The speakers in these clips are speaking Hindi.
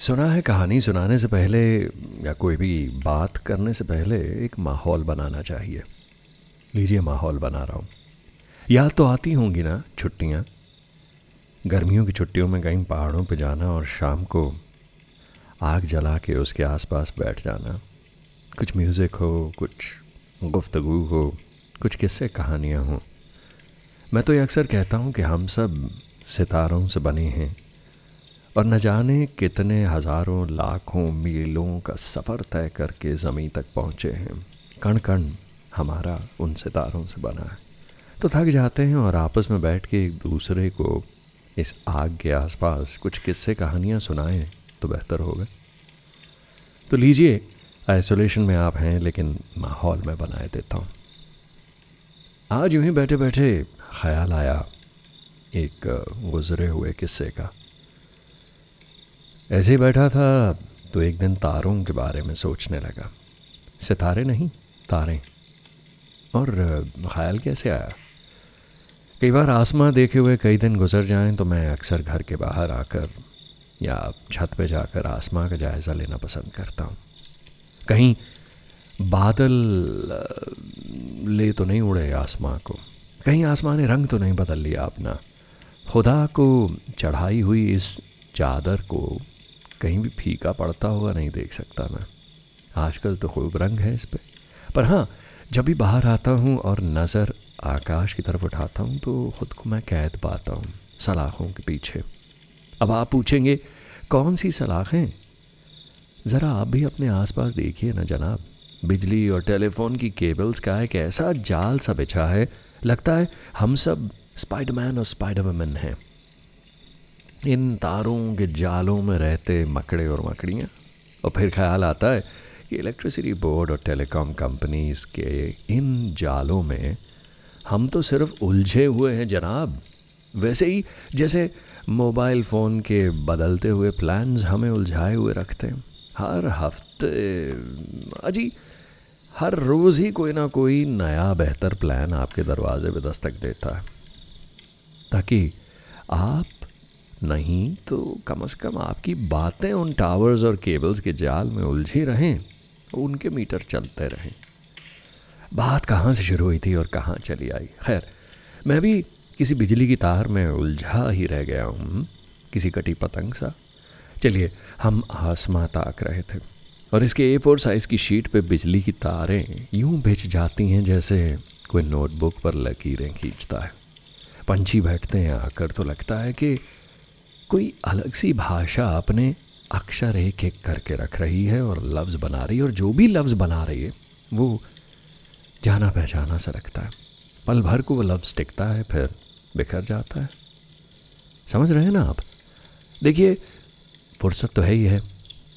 सुना है कहानी, सुनाने से पहले या कोई भी बात करने से पहले एक माहौल बनाना चाहिए। लीजिए माहौल बना रहा हूँ। याद तो आती होंगी ना छुट्टियाँ। गर्मियों की छुट्टियों में कहीं पहाड़ों पे जाना और शाम को आग जला के उसके आसपास बैठ जाना। कुछ म्यूज़िक हो, कुछ गुफ्तगु हो, कुछ किस्से कहानियाँ हों। मैं तो ये अक्सर कहता हूँ कि हम सब सितारों से बने हैं। और न जाने कितने हज़ारों, लाखों मीलों का सफ़र तय करके ज़मीन तक पहुँचे हैं। कण कण हमारा उन सितारों से बना है। तो थक जाते हैं और आपस में बैठ के एक दूसरे को इस आग के आसपास कुछ किस्से कहानियाँ सुनाएँ तो बेहतर होगा। तो लीजिए, आइसोलेशन में आप हैं लेकिन माहौल में बनाए देता हूँ। आज यूँ ही बैठे बैठे ख्याल आया एक गुज़रे हुए किस्से का। ऐसे ही बैठा था तो एक दिन तारों के बारे में सोचने लगा। सितारे नहीं, तारे। और, ख्याल कैसे आया? कई बार आसमां देखे हुए कई दिन गुजर जाएँ तो मैं अक्सर घर के बाहर आकर या छत पे जाकर आसमां का जायज़ा लेना पसंद करता हूँ। कहीं बादल ले तो नहीं उड़े आसमां को। कहीं आसमां ने रंग तो नहीं बदल लिया अपना। खुदा को चढ़ाई हुई इस चादर को कहीं भी फीका पड़ता हुआ नहीं देख सकता मैं। आजकल तो खूब रंग है इस पर पर हाँ जब भी बाहर आता हूँ और नज़र आकाश की तरफ़ उठाता हूँ तो ख़ुद को मैं कैद पाता हूँ सलाखों के पीछे। अब आप पूछेंगे, कौन सी सलाखें ज़रा आप भी अपने आसपास देखिए ना जनाब। बिजली और टेलीफोन की केबल्स का एक ऐसा जाल सा बिछा है, लगता है हम सब स्पाइडरमैन और स्पाइडर वुमेन हैं। इन तारों के जालों में रहते मकड़े और मकड़ियाँ। और फिर ख्याल आता है कि इलेक्ट्रिसिटी बोर्ड और टेलीकॉम कंपनीज़ के इन जालों में हम तो सिर्फ़ उलझे हुए हैं जनाब। वैसे ही जैसे मोबाइल फ़ोन के बदलते हुए प्लान्स हमें उलझाए हुए रखते हैं। हर हफ़्ते, अजी, हर रोज़ ही कोई ना कोई नया बेहतर प्लान आपके दरवाजे पे दस्तक देता है। ताकि आप नहीं तो कम से कम आपकी बातें उन टावर्स और केबल्स के जाल में उलझी रहें, उनके मीटर चलते रहें। बात कहाँ से शुरू हुई थी और कहाँ चली आई? खैर, मैं भी किसी बिजली की तार में उलझा ही रह गया हूँ, किसी कटी पतंग सा। चलिए, हम आसमां ताक रहे थे, और इसके ए फोर साइज़ की शीट पे बिजली की तारें यूँ बिछ जाती हैं जैसे कोई नोटबुक पर लकीरें खींचता है। पंछी बैठते हैं, आकर तो लगता है कि कोई अलग सी भाषा अपने अक्षर एक एक करके रख रही है और लफ्ज़ बना रही है और जो भी लफ्ज़ बना रही है, वो जाना पहचाना सा रखता है। पल भर को वो लफ्ज़ टिकता है, फिर बिखर जाता है। समझ रहे हैं ना आप? देखिए, फुर्सत तो है ही है।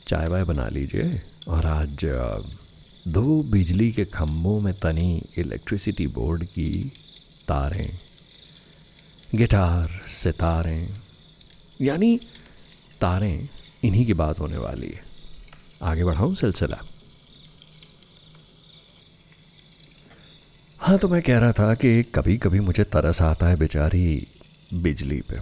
चाय वाय बना लीजिए और आज दो बिजली के खम्भों में तनी इलेक्ट्रिसिटी बोर्ड की तारें, गिटार, सितारें यानी तारें इन्हीं की बात होने वाली है। आगे बढ़ाऊं सिलसिला। हाँ तो मैं कह रहा था कि कभी कभी मुझे तरस आता है बेचारी बिजली पे।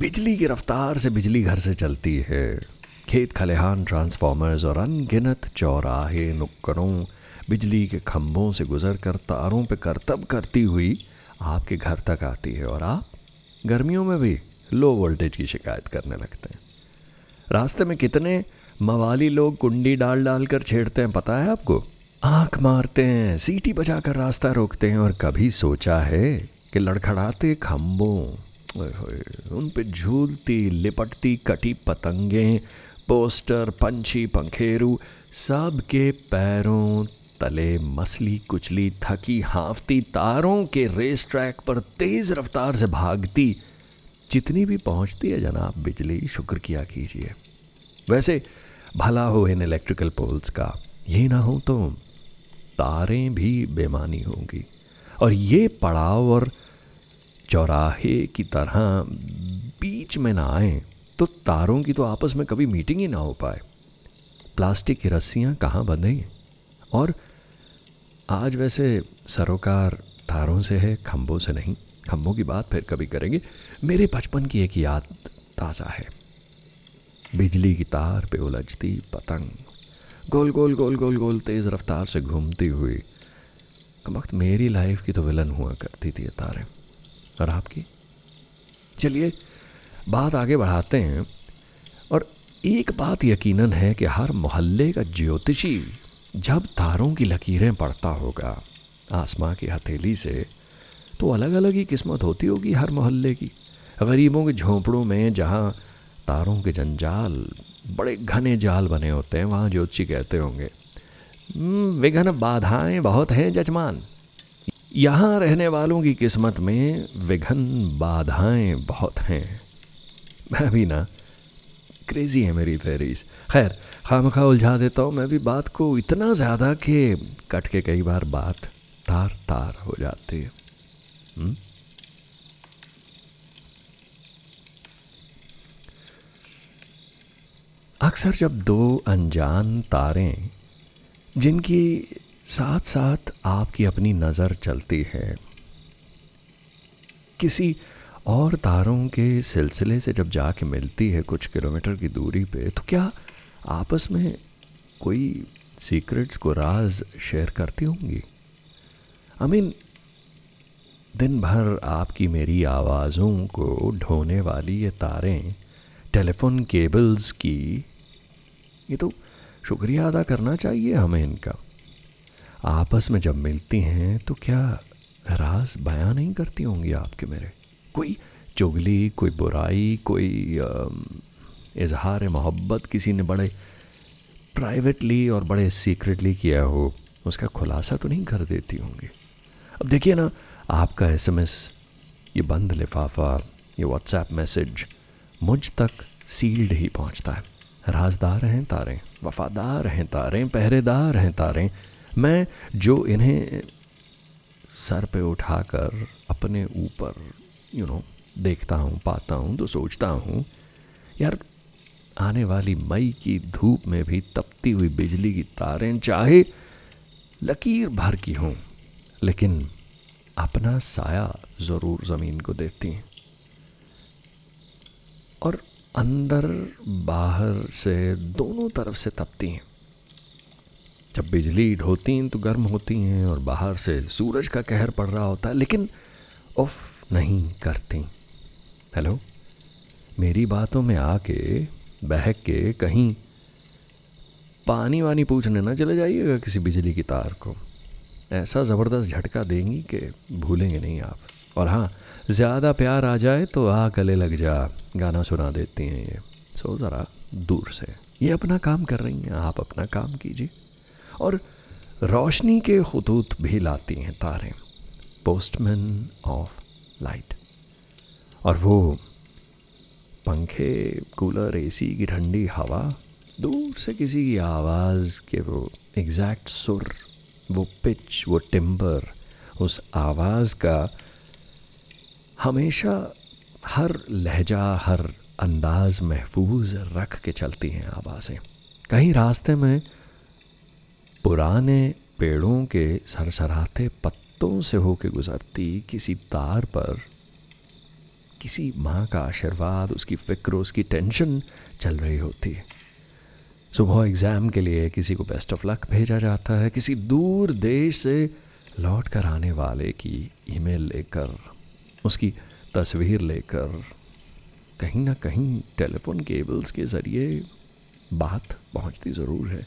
बिजली की रफ्तार से बिजली घर से चलती है। खेत खलिहान ट्रांसफॉर्मर्स और अनगिनत चौराहे, नुक्करों, बिजली के खम्भों से गुजर कर तारों पे करतब करती हुई आपके घर तक आती है और आप गर्मियों में भी लो वोल्टेज की शिकायत करने लगते हैं। रास्ते में कितने मवाली लोग कुंडी डाल डाल कर छेड़ते हैं, पता है आपको? आँख मारते हैं, सीटी बजाकर रास्ता रोकते हैं और कभी सोचा है कि लड़खड़ाते खम्भों उन पे झूलती, लिपटती कटी पतंगें, पोस्टर, पंछी, पंखेरू सब के पैरों तले मसली कुचली, थकी, हाफती, तारों के रेस ट्रैक पर तेज रफ्तार से भागती जितनी भी पहुँचती है जनाब, बिजली, शुक्र किया कीजिए। वैसे, भला हो इन इलेक्ट्रिकल पोल्स का। ये ना हो तो तारें भी बेमानी होंगी। और ये पड़ाव और चौराहे की तरह बीच में ना आए तो तारों की तो आपस में कभी मीटिंग ही ना हो पाए। प्लास्टिक की रस्सियाँ कहाँ बंधेंगी और आज वैसे सरोकार तारों से है खम्भों से नहीं। खम्भों की बात फिर कभी करेंगे। मेरे बचपन की एक याद ताज़ा है। बिजली की तार पे उलझती पतंग। गोल गोल गोल गोल गोल तेज़ रफ्तार से घूमती हुई। वक्त मेरी लाइफ की तो विलन हुआ करती थी ये तारे। और आपकी? चलिए, बात आगे बढ़ाते हैं। और एक बात यकीनन है कि हर मोहल्ले का ज्योतिषी जब तारों की लकीरें पड़ता होगा, आसमां की हथेली से तो अलग अलग ही किस्मत होती होगी हर मोहल्ले की। गरीबों के झोंपड़ों में जहाँ तारों के जंजाल बड़े घने जाल बने होते हैं वहाँ ज्योतिषी कहते होंगे हम्म, विघ्न बाधाएँ बहुत हैं जजमान। यहाँ रहने वालों की किस्मत में विघन बाधाएँ बहुत हैं। मैं भी ना क्रेजी है मेरी फेरीज खैर खाम खा उलझा देता हूँ मैं भी बात को इतना ज़्यादा कि कट के कई बार बात तार तार हो जाती है। हम्म? अक्सर जब दो अनजान तारें, जिनकी साथ साथ आपकी अपनी नज़र चलती है, किसी और तारों के सिलसिले से जब जाके मिलती है कुछ किलोमीटर की दूरी पे तो क्या आपस में कोई सीक्रेट्स को राज शेयर करती होंगी आई मीन दिन भर आपकी मेरी आवाज़ों को ढोने वाली ये तारें, टेलीफोन केबल्स की, ये तो शुक्रिया अदा करना चाहिए हमें इनका। आपस में जब मिलती हैं तो क्या राज बयां नहीं करती होंगी आपके मेरे? कोई चुगली, कोई बुराई, कोई इजहार, मोहब्बत किसी ने बड़े प्राइवेटली और बड़े सीक्रेटली किया हो, उसका खुलासा तो नहीं कर देती होंगी। अब देखिए ना आपका एसएमएस ये बंद लिफाफा, ये व्हाट्सएप मैसेज मुझ तक सील्ड ही पहुँचता है। राजदार हैं तारें, वफादार हैं तारें, पहरेदार हैं तारें। मैं जो इन्हें सर पे उठाकर अपने ऊपर यू नो देखता हूँ, पाता हूँ तो सोचता हूँ, यार, आने वाली मई की धूप में भी तपती हुई बिजली की तारें, चाहे लकीर भर की हों, लेकिन अपना साया ज़रूर ज़मीन को देती हैं। और अंदर बाहर से दोनों तरफ़ से तपती हैं। जब बिजली ढोती हैं तो गर्म होती हैं और बाहर से सूरज का कहर पड़ रहा होता है, लेकिन उफ, नहीं करती। हेलो? मेरी बातों में आके, बहक के कहीं पानी वानी पूछने ना चले जाइएगा किसी बिजली की तार को। ऐसा ज़बरदस्त झटका देंगी कि भूलेंगे नहीं आप। और हाँ ज़्यादा प्यार आ जाए तो आ गले लग जा। गाना सुना देती हैं ये। सो ज़रा दूर से। ये अपना काम कर रही हैं, आप अपना काम कीजिए। और रोशनी के खतूत भी लाती हैं तारें। Postman of light. और वो पंखे, कूलर, एसी की ठंडी हवा, दूर से किसी की आवाज़ के वो एग्जैक्ट सुर वो पिच वो टिम्बर उस आवाज़ का हमेशा हर लहजा, हर अंदाज महफूज रख के चलती हैं आवाज़ें। कहीं रास्ते में पुराने पेड़ों के सरसराते पत्तों से होके गुजरती किसी तार पर किसी माँ का आशीर्वाद, उसकी फ़िक्र, उसकी टेंशन चल रही होती है। सुबह एग्ज़ाम के लिए किसी को बेस्ट ऑफ़ लक भेजा जाता है। किसी दूर देश से लौट कर आने वाले की ईमेल लेकर, उसकी तस्वीर लेकर, कहीं ना कहीं टेलीफोन केबल्स के ज़रिए बात पहुँचती ज़रूर है।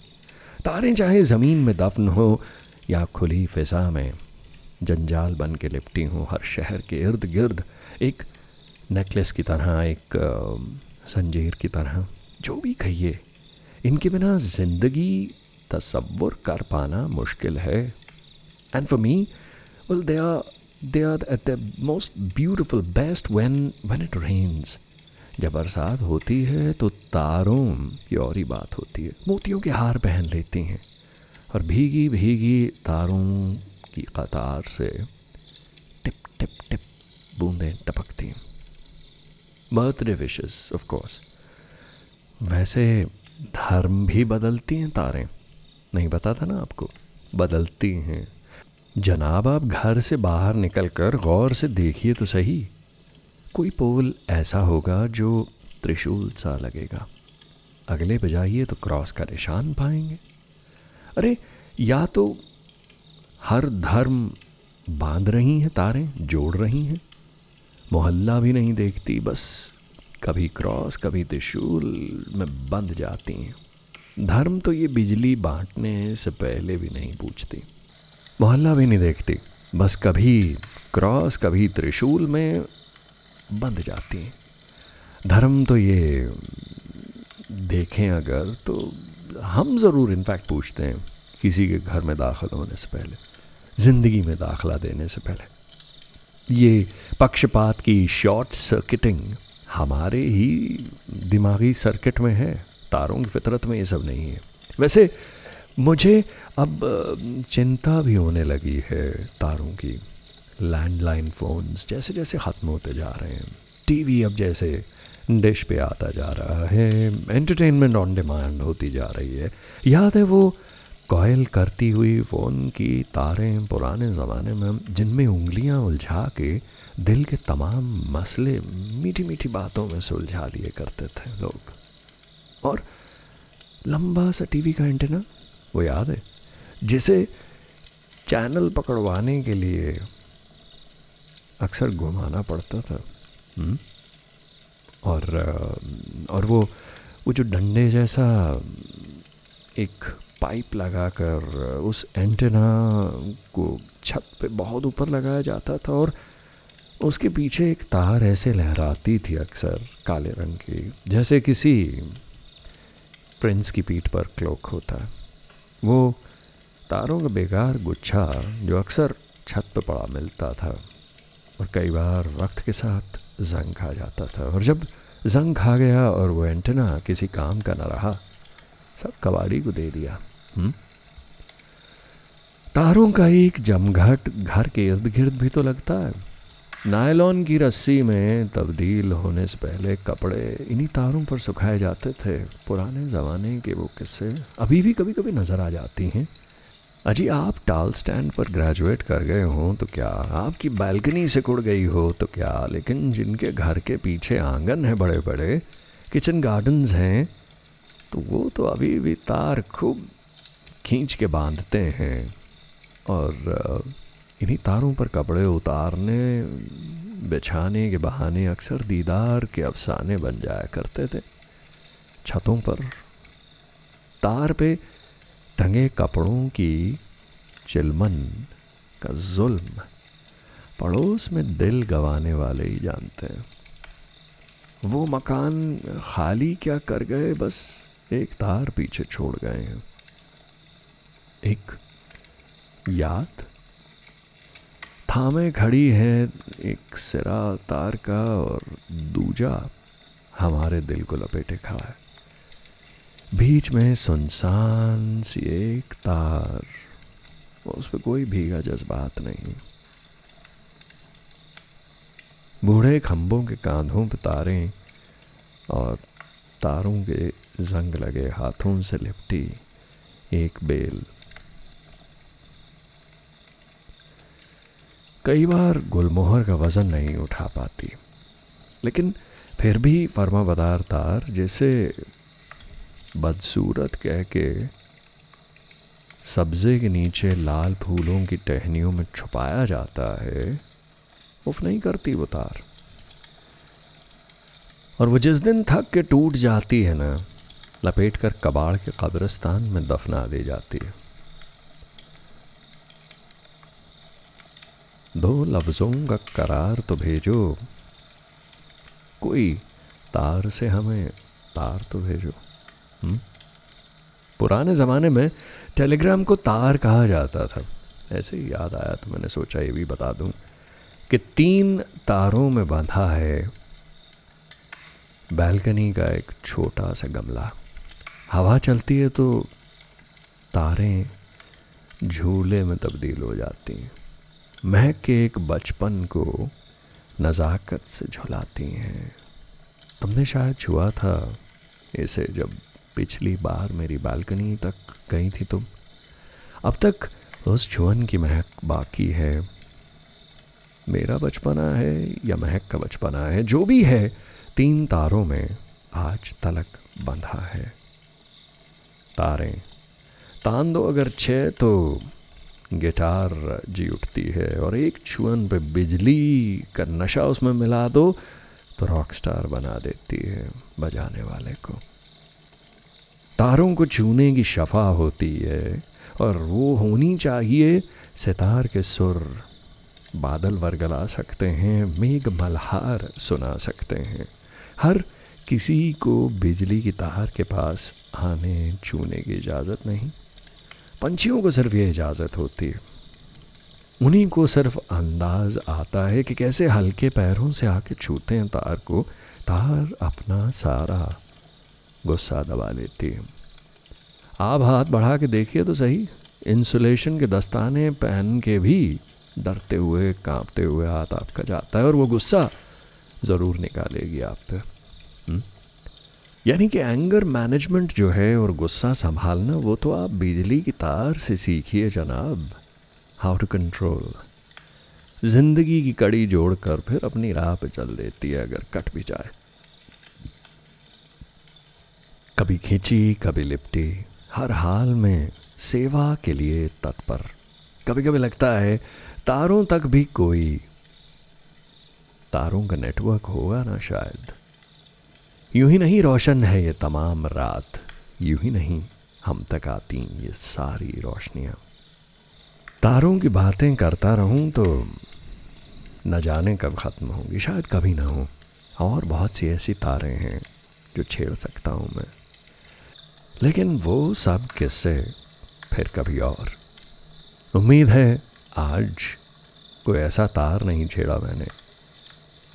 तारें चाहे ज़मीन में दफन हो या खुली फ़िज़ा में, जंजाल बन के लिपटी हों, हर शहर के इर्द गिर्द एक नेकलेस की तरह, एक संजीर की तरह, जो भी कहिए। इनके बिना ज़िंदगी तस्वुर कर पाना मुश्किल है। And for me well they are they are at their most beautiful, best when when it rains. जब बरसात होती है तो तारों की और ही बात होती है। मोतियों के हार पहन लेती हैं और भीगी भीगी तारों की कतार से टिप टिप टिप बूंदें टपकती हैं। बर्थडे विशेस ऑफ़ कोर्स वैसे धर्म भी बदलती हैं तारें। नहीं पता था ना आपको? बदलती हैं। जनाब, आप घर से बाहर निकलकर गौर से देखिए तो सही। कोई पोल ऐसा होगा जो त्रिशूल सा लगेगा। अगले बजाइए तो क्रॉस का निशान पाएँगे। अरे, या तो हर धर्म बाँध रही हैं तारें, जोड़ रही हैं। मोहल्ला भी नहीं देखती, बस कभी क्रॉस, कभी त्रिशूल में बंद जाती हैं। धर्म तो ये बिजली बांटने से पहले भी नहीं पूछती। मोहल्ला भी नहीं देखती। बस कभी क्रॉस, कभी त्रिशूल में बंध जाती हैं। धर्म तो ये देखें अगर तो हम ज़रूर इनफैक्ट पूछते हैं, किसी के घर में दाखिल होने से पहले, ज़िंदगी में दाखला देने से पहले। ये पक्षपात की शॉर्ट सर्किटिंग हमारे ही दिमागी सर्किट में है, तारों की फितरत में ये सब नहीं है। वैसे मुझे अब चिंता भी होने लगी है तारों की। लैंडलाइन फ़ोन्स जैसे जैसे ख़त्म होते जा रहे हैं टीवी अब जैसे डिश पे आता जा रहा है एंटरटेनमेंट ऑन डिमांड होती जा रही है। याद है वो कॉयल करती हुई फ़ोन की तारें पुराने ज़माने में, जिनमें उंगलियाँ उलझा के दिल के तमाम मसले मीठी मीठी बातों में सुलझा लिए करते थे लोग और लंबा सा टीवी का एंटेना, वो याद है, जिसे चैनल पकड़वाने के लिए अक्सर घुमाना पड़ता था? हम्म? और और वो वो जो डंडे जैसा एक पाइप लगाकर उस एंटेना को छत पे बहुत ऊपर लगाया जाता था और उसके पीछे एक तार ऐसे लहराती थी अक्सर, काले रंग की, जैसे किसी प्रिंस की पीठ पर क्लोक होता वो तारों का बेकार गुच्छा जो अक्सर छत पर पड़ा मिलता था और कई बार वक्त के साथ जंग खा जाता था और जब जंग खा गया और वो एंटेना किसी काम का ना रहा, सब कबाड़ी को दे दिया हुँ? हम्म? तारों का एक जमघट घर के इर्द गिर्द भी तो लगता है नायलॉन की रस्सी में तब्दील होने से पहले कपड़े इन्हीं तारों पर सुखाए जाते थे। पुराने ज़माने के वो किस्से अभी भी कभी कभी नज़र आ जाती हैं। अजी, आप टाल स्टैंड पर ग्रेजुएट कर गए हो तो क्या आपकी बालकनी से कुड़ गई हो तो क्या? लेकिन जिनके घर के पीछे आँगन है बड़े बड़े किचन गार्डन्स हैं तो वो तो अभी भी तार खूब खींच के बांधते हैं। और इन्हीं तारों पर कपड़े उतारने, बिछाने के बहाने अक्सर दीदार के अफसाने बन जाया करते थे। छतों पर तार पे टंगे कपड़ों की चिलमन का जुल्म पड़ोस में दिल गवाने वाले ही जानते हैं। वो मकान खाली क्या कर गए, बस एक तार पीछे छोड़ गए हैं। एक याद थामे खड़ी है एक सिरा तार का और दूजा हमारे दिल को लपेटे खड़ा है। बीच में सुनसान सी एक तार, उस पर कोई भीगा जज्बात नहीं। बूढ़े खंभों के कांधों पर तारें और तारों के जंग लगे हाथों से लिपटी एक बेल। कई बार गुलमोहर का वज़न नहीं उठा पाती। लेकिन फिर भी फर्मा बदार तार जैसे बदसूरत कह के सब्ज़े के नीचे लाल फूलों की टहनियों में छुपाया जाता है, उफ नहीं करती वो तार। और वो जिस दिन थक के टूट जाती है ना, लपेट कर कबाड़ के कब्रस्तान में दफना दी जाती है। दो लफ्ज़ों का करार तो भेजो। कोई तार से हमें तार तो भेजो। हुँ? पुराने ज़माने में टेलीग्राम को तार कहा जाता था। ऐसे ही याद आया तो मैंने सोचा ये भी बता दूँ कि तीन तारों में बांधा है बैल्कनी का एक छोटा सा गमला। हवा चलती है तो तारें झूले में तब्दील हो जाती हैं। महक के एक बचपन को नज़ाकत से झुलाती हैं। तुमने शायद छुआ था, इसे जब पिछली बार मेरी बालकनी तक गई थी तुम। अब तक उस छुअन की महक बाकी है। मेरा बचपना है या महक का बचपना है, जो भी है, तीन तारों में आज तलक बंधा है। तारें, तान दो अगर छः तो गिटार जी उठती है और एक छुअन पे बिजली का नशा उसमें मिला दो तो रॉक स्टार बना देती है बजाने वाले को। तारों को छूने की शफा होती है और वो होनी चाहिए सितार के सुर। बादल वरगला सकते हैं, मेघ मल्हार सुना सकते हैं। हर किसी को बिजली की तार के पास आने, छूने की इजाज़त नहीं। पंछियों को सिर्फ़ ये इजाज़त होती है। उन्हीं को सिर्फ़ अंदाज आता है कि कैसे हल्के पैरों से आके छूते हैं तार को। तार अपना सारा गुस्सा दबा लेती है। आप हाथ बढ़ा के देखिए तो सही, इंसुलेशन के दस्ताने पहन के भी डरते हुए, कांपते हुए हाथ आपका जाता है और वो गुस्सा ज़रूर निकालेगी आप पे? यानी कि एंगर मैनेजमेंट जो है और गुस्सा संभालना, वो तो आप बिजली की तार से सीखिए जनाब। हाउ टू कंट्रोल ज़िंदगी की कड़ी जोड़कर फिर अपनी राह पे चल देती है अगर कट भी जाए। कभी खींची, कभी लिपटी, हर हाल में सेवा के लिए तत्पर। कभी कभी लगता है तारों तक भी कोई, तारों का नेटवर्क होगा ना शायद। यूँ ही नहीं रोशन है ये तमाम रात। यूँ ही नहीं हम तक आती ये सारी रोशनियाँ। तारों की बातें करता रहूँ तो न जाने कब ख़त्म होंगी, शायद कभी ना हो। और बहुत सी ऐसी तारें हैं जो छेड़ सकता हूँ मैं। लेकिन वो सब किस्से फिर कभी और। उम्मीद है आज कोई ऐसा तार नहीं छेड़ा मैंने,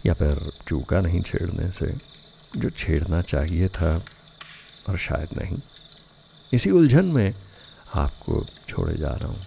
या फिर चूका नहीं छेड़ने से। जो छेड़ना चाहिए था, और शायद नहीं। इसी उलझन में आपको छोड़े जा रहा हूँ।